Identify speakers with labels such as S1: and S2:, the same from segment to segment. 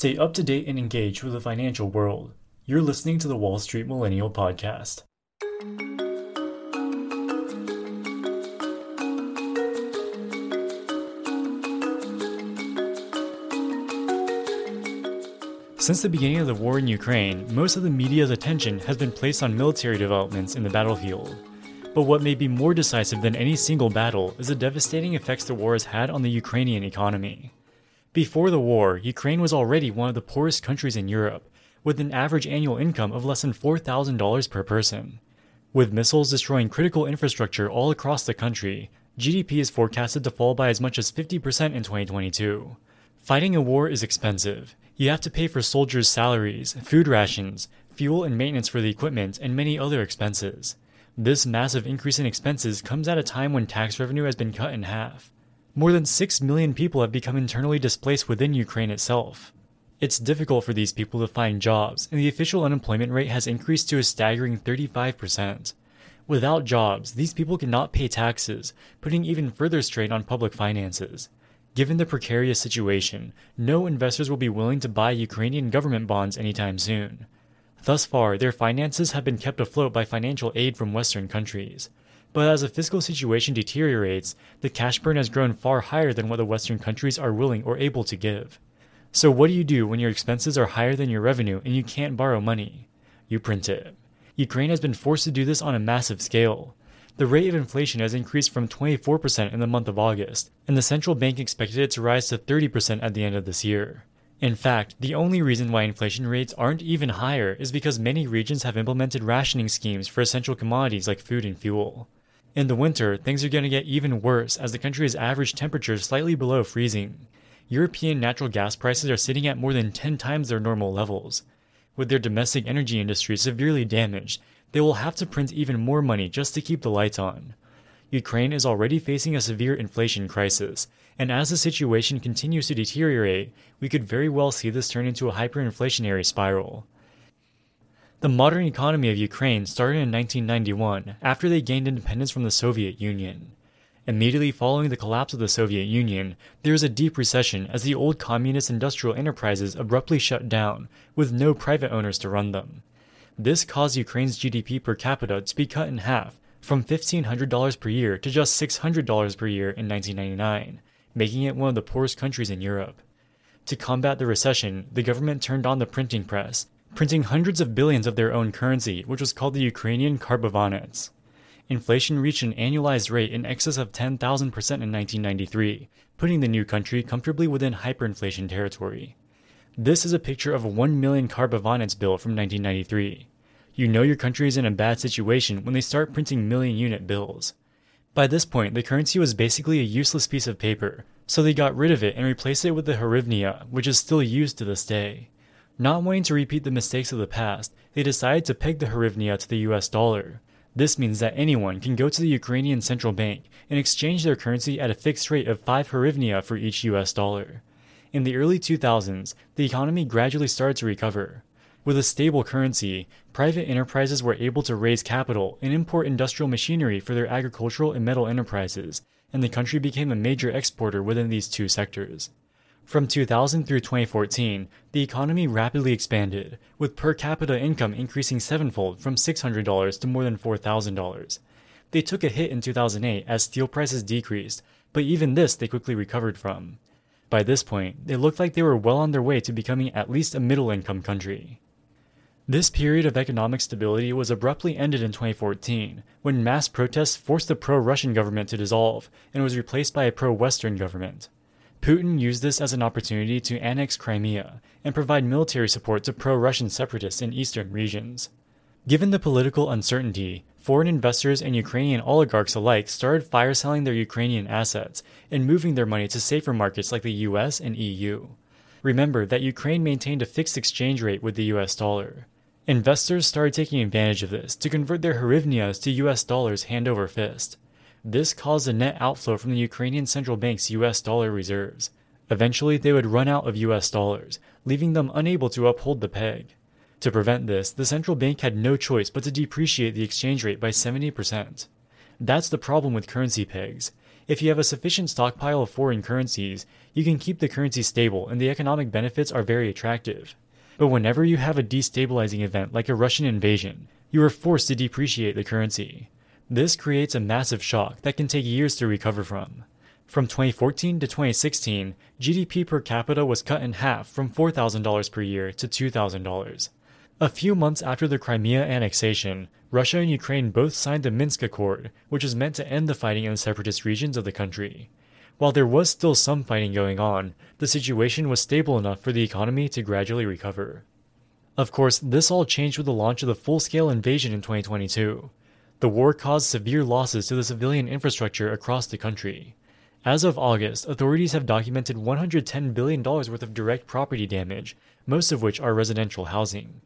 S1: Stay up to date and engage with the financial world. You're listening to the Wall Street Millennial Podcast. Since the beginning of the war in Ukraine, most of the media's attention has been placed on military developments in the battlefield. But what may be more decisive than any single battle is the devastating effects the war has had on the Ukrainian economy. Before the war, Ukraine was already one of the poorest countries in Europe, with an average annual income of less than $4,000 per person. With missiles destroying critical infrastructure all across the country, GDP is forecasted to fall by as much as 50% in 2022. Fighting a war is expensive. You have to pay for soldiers' salaries, food rations, fuel and maintenance for the equipment, and many other expenses. This massive increase in expenses comes at a time when tax revenue has been cut in half. More than 6 million people have become internally displaced within Ukraine itself. It's difficult for these people to find jobs, and the official unemployment rate has increased to a staggering 35%. Without jobs, these people cannot pay taxes, putting even further strain on public finances. Given the precarious situation, no investors will be willing to buy Ukrainian government bonds anytime soon. Thus far, their finances have been kept afloat by financial aid from Western countries. But as the fiscal situation deteriorates, the cash burn has grown far higher than what the Western countries are willing or able to give. So, what do you do when your expenses are higher than your revenue and you can't borrow money? You print it. Ukraine has been forced to do this on a massive scale. The rate of inflation has increased from 24% in the month of August, and the central bank expected it to rise to 30% at the end of this year. In fact, the only reason why inflation rates aren't even higher is because many regions have implemented rationing schemes for essential commodities like food and fuel. In the winter, things are going to get even worse as the country's average temperature is slightly below freezing. European natural gas prices are sitting at more than 10 times their normal levels. With their domestic energy industry severely damaged, they will have to print even more money just to keep the lights on. Ukraine is already facing a severe inflation crisis, and as the situation continues to deteriorate, we could very well see this turn into a hyperinflationary spiral. The modern economy of Ukraine started in 1991 after they gained independence from the Soviet Union. Immediately following the collapse of the Soviet Union, there was a deep recession as the old communist industrial enterprises abruptly shut down, with no private owners to run them. This caused Ukraine's GDP per capita to be cut in half, from $1,500 per year to just $600 per year in 1999, making it one of the poorest countries in Europe. To combat the recession, the government turned on the printing press printing hundreds of billions of their own currency, which was called the Ukrainian karbovanets. Inflation reached an annualized rate in excess of 10,000% in 1993, putting the new country comfortably within hyperinflation territory. This is a picture of a 1 million karbovanets bill from 1993. You know your country is in a bad situation when they start printing million unit bills. By this point, the currency was basically a useless piece of paper, so they got rid of it and replaced it with the hryvnia, which is still used to this day. Not wanting to repeat the mistakes of the past, they decided to peg the hryvnia to the US dollar. This means that anyone can go to the Ukrainian central bank and exchange their currency at a fixed rate of 5 hryvnia for each US dollar. In the early 2000s, the economy gradually started to recover. With a stable currency, private enterprises were able to raise capital and import industrial machinery for their agricultural and metal enterprises, and the country became a major exporter within these two sectors. From 2000 through 2014, the economy rapidly expanded, with per capita income increasing sevenfold from $600 to more than $4,000. They took a hit in 2008 as steel prices decreased, but even this they quickly recovered from. By this point, they looked like they were well on their way to becoming at least a middle income country. This period of economic stability was abruptly ended in 2014 when mass protests forced the pro Russian government to dissolve and was replaced by a pro Western government. Putin used this as an opportunity to annex Crimea and provide military support to pro Russian separatists in eastern regions. Given the political uncertainty, foreign investors and Ukrainian oligarchs alike started fire selling their Ukrainian assets and moving their money to safer markets like the US and EU. Remember that Ukraine maintained a fixed exchange rate with the US dollar. Investors started taking advantage of this to convert their hryvnias to US dollars hand over fist. This caused a net outflow from the Ukrainian central bank's US dollar reserves. Eventually, they would run out of US dollars, leaving them unable to uphold the peg. To prevent this, the central bank had no choice but to depreciate the exchange rate by 70%. That's the problem with currency pegs. If you have a sufficient stockpile of foreign currencies, you can keep the currency stable and the economic benefits are very attractive. But whenever you have a destabilizing event like a Russian invasion, you are forced to depreciate the currency. This creates a massive shock that can take years to recover from. From 2014 to 2016, GDP per capita was cut in half from $4,000 per year to $2,000. A few months after the Crimea annexation, Russia and Ukraine both signed the Minsk Accord, which is meant to end the fighting in the separatist regions of the country. While there was still some fighting going on, the situation was stable enough for the economy to gradually recover. Of course, this all changed with the launch of the full scale invasion in 2022. The war caused severe losses to the civilian infrastructure across the country. As of August, authorities have documented $110 billion worth of direct property damage, most of which are residential housing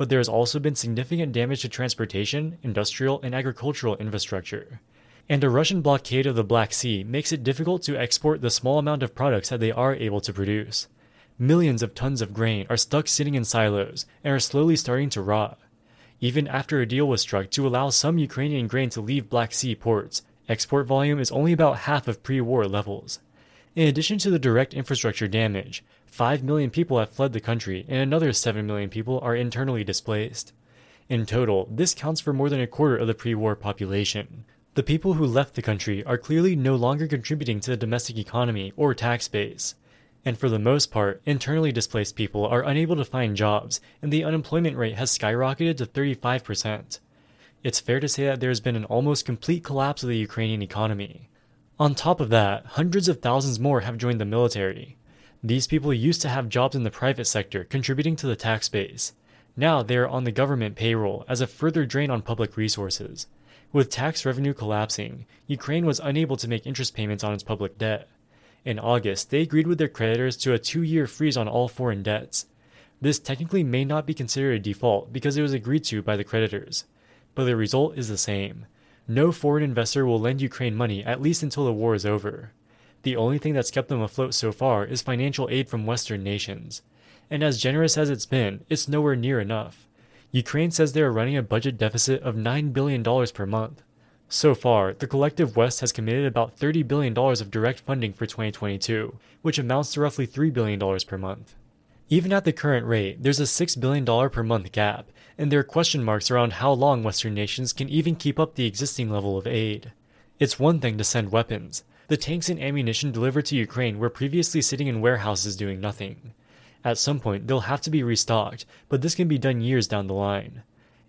S1: but there has also been significant damage to transportation, industrial, and agricultural infrastructure. And a Russian blockade of the Black Sea makes it difficult to export the small amount of products that they are able to produce. Millions of tons of grain are stuck sitting in silos and are slowly starting to rot. Even after a deal was struck to allow some Ukrainian grain to leave Black Sea ports, export volume is only about half of pre war levels. In addition to the direct infrastructure damage, 5 million people have fled the country, and another 7 million people are internally displaced. In total, this counts for more than a quarter of the pre war population. The people who left the country are clearly no longer contributing to the domestic economy or tax base. And for the most part, internally displaced people are unable to find jobs, and the unemployment rate has skyrocketed to 35%. It's fair to say that there has been an almost complete collapse of the Ukrainian economy. On top of that, hundreds of thousands more have joined the military. These people used to have jobs in the private sector, contributing to the tax base. Now they are on the government payroll as a further drain on public resources. With tax revenue collapsing, Ukraine was unable to make interest payments on its public debt. In August, they agreed with their creditors to a two year freeze on all foreign debts. This technically may not be considered a default because it was agreed to by the creditors. But the result is the same. No foreign investor will lend Ukraine money at least until the war is over. The only thing that's kept them afloat so far is financial aid from Western nations. And as generous as it's been, it's nowhere near enough. Ukraine says they are running a budget deficit of $9 billion per month. So far, the collective West has committed about $30 billion of direct funding for 2022, which amounts to roughly $3 billion per month. Even at the current rate, there's a $6 billion per month gap, and there are question marks around how long Western nations can even keep up the existing level of aid. It's one thing to send weapons, the tanks and ammunition delivered to Ukraine were previously sitting in warehouses doing nothing. At some point, they'll have to be restocked, but this can be done years down the line.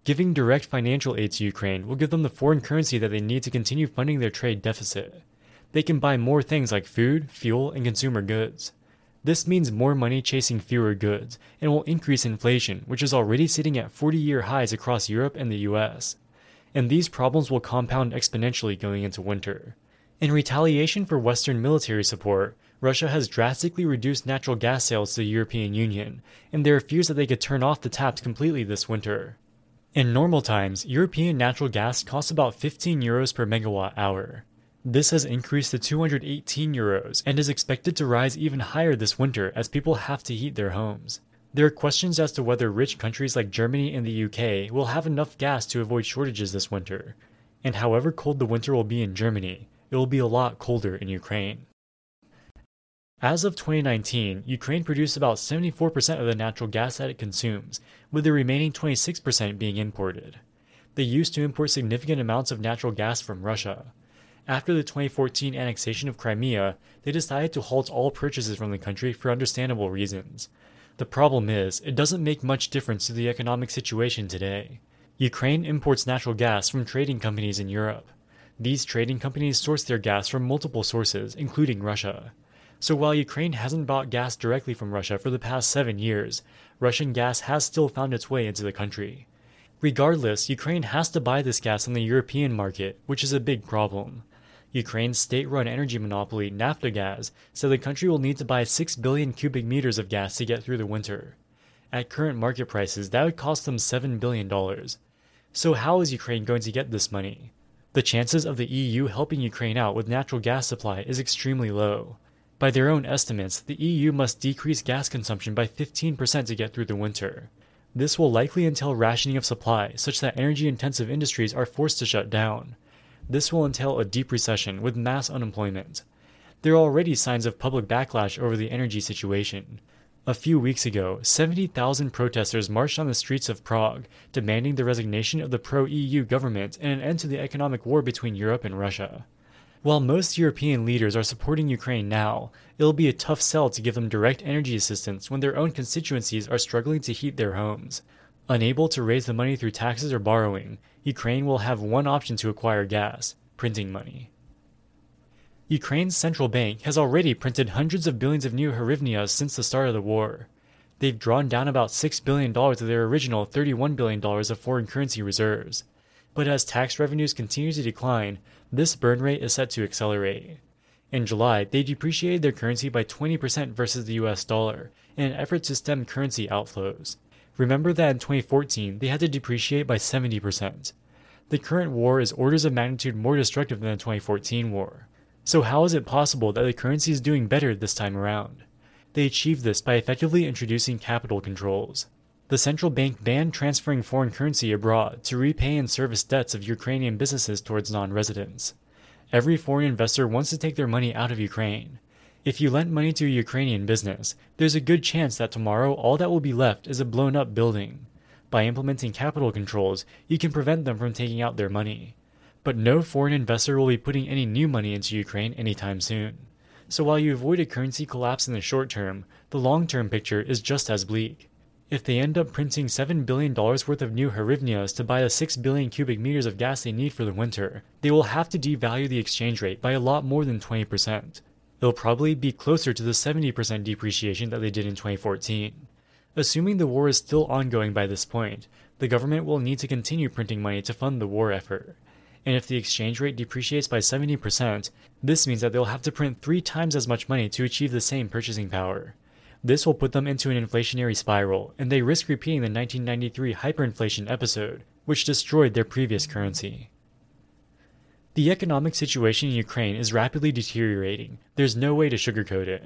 S1: Giving direct financial aid to Ukraine will give them the foreign currency that they need to continue funding their trade deficit. They can buy more things like food, fuel, and consumer goods. This means more money chasing fewer goods, and will increase inflation, which is already sitting at 40 year highs across Europe and the US. And these problems will compound exponentially going into winter. In retaliation for Western military support, Russia has drastically reduced natural gas sales to the European Union, and there are fears that they could turn off the taps completely this winter. In normal times, European natural gas costs about 15 euros per megawatt hour. This has increased to 218 euros and is expected to rise even higher this winter as people have to heat their homes. There are questions as to whether rich countries like Germany and the UK will have enough gas to avoid shortages this winter. And however cold the winter will be in Germany, it will be a lot colder in Ukraine. As of 2019, Ukraine produced about 74% of the natural gas that it consumes, with the remaining 26% being imported. They used to import significant amounts of natural gas from Russia. After the 2014 annexation of Crimea, they decided to halt all purchases from the country for understandable reasons. The problem is, it doesn't make much difference to the economic situation today. Ukraine imports natural gas from trading companies in Europe. These trading companies source their gas from multiple sources, including Russia. So while Ukraine hasn't bought gas directly from Russia for the past seven years, Russian gas has still found its way into the country. Regardless, Ukraine has to buy this gas on the European market, which is a big problem. Ukraine's state run energy monopoly, Naftogaz, said the country will need to buy 6 billion cubic meters of gas to get through the winter. At current market prices, that would cost them $7 billion. So, how is Ukraine going to get this money? The chances of the EU helping Ukraine out with natural gas supply is extremely low. By their own estimates, the EU must decrease gas consumption by 15% to get through the winter. This will likely entail rationing of supply, such that energy intensive industries are forced to shut down. this will entail a deep recession with mass unemployment. There are already signs of public backlash over the energy situation. A few weeks ago, 70,000 protesters marched on the streets of Prague, demanding the resignation of the pro EU government and an end to the economic war between Europe and Russia. While most European leaders are supporting Ukraine now, it'll be a tough sell to give them direct energy assistance when their own constituencies are struggling to heat their homes. Unable to raise the money through taxes or borrowing, Ukraine will have one option to acquire gas printing money. Ukraine's central bank has already printed hundreds of billions of new hryvnias since the start of the war. They've drawn down about $6 billion of their original $31 billion of foreign currency reserves. But as tax revenues continue to decline, this burn rate is set to accelerate. In July, they depreciated their currency by 20% versus the US dollar in an effort to stem currency outflows. Remember that in 2014, they had to depreciate by 70%. The current war is orders of magnitude more destructive than the 2014 war. So, how is it possible that the currency is doing better this time around? They achieved this by effectively introducing capital controls. The central bank banned transferring foreign currency abroad to repay and service debts of Ukrainian businesses towards non residents. Every foreign investor wants to take their money out of Ukraine. If you lend money to a Ukrainian business, there's a good chance that tomorrow all that will be left is a blown up building. By implementing capital controls, you can prevent them from taking out their money but no foreign investor will be putting any new money into Ukraine anytime soon. So while you avoid a currency collapse in the short term, the long term picture is just as bleak. If they end up printing $7 billion worth of new hryvnias to buy the 6 billion cubic meters of gas they need for the winter, they will have to devalue the exchange rate by a lot more than 20%. It'll probably be closer to the 70% depreciation that they did in 2014. Assuming the war is still ongoing by this point, the government will need to continue printing money to fund the war effort and if the exchange rate depreciates by 70%, this means that they'll have to print three times as much money to achieve the same purchasing power. This will put them into an inflationary spiral, and they risk repeating the 1993 hyperinflation episode, which destroyed their previous currency. The economic situation in Ukraine is rapidly deteriorating. There's no way to sugarcoat it.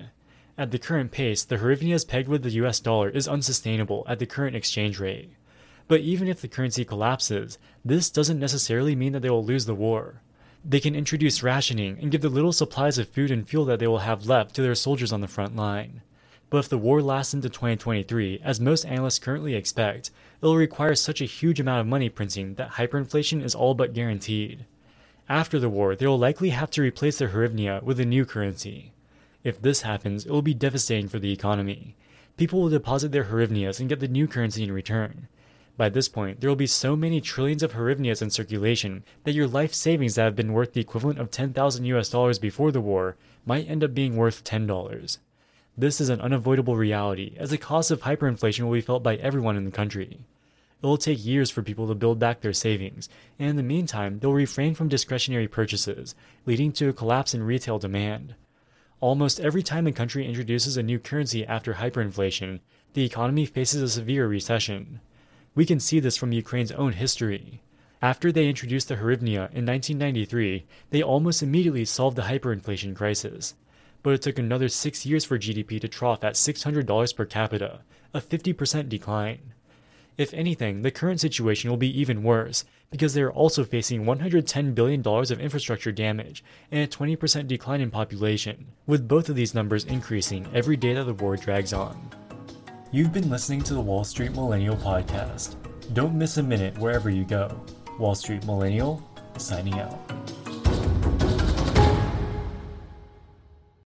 S1: At the current pace, the hryvnias pegged with the US dollar is unsustainable at the current exchange rate. But even if the currency collapses, this doesn't necessarily mean that they will lose the war. They can introduce rationing and give the little supplies of food and fuel that they will have left to their soldiers on the front line. But if the war lasts into 2023, as most analysts currently expect, it will require such a huge amount of money printing that hyperinflation is all but guaranteed. After the war, they will likely have to replace their hryvnia with a new currency. If this happens, it will be devastating for the economy. People will deposit their hryvnias and get the new currency in return. By this point, there will be so many trillions of hryvnias in circulation that your life savings that have been worth the equivalent of 10,000 US dollars before the war might end up being worth $10. This is an unavoidable reality, as the cost of hyperinflation will be felt by everyone in the country. It will take years for people to build back their savings, and in the meantime, they'll refrain from discretionary purchases, leading to a collapse in retail demand. Almost every time a country introduces a new currency after hyperinflation, the economy faces a severe recession. We can see this from Ukraine's own history. After they introduced the hryvnia in 1993, they almost immediately solved the hyperinflation crisis. But it took another six years for GDP to trough at $600 per capita, a 50% decline. If anything, the current situation will be even worse, because they are also facing $110 billion of infrastructure damage and a 20% decline in population, with both of these numbers increasing every day that the war drags on. You've been listening to the Wall Street Millennial Podcast. Don't miss a minute wherever you go. Wall Street Millennial, signing out.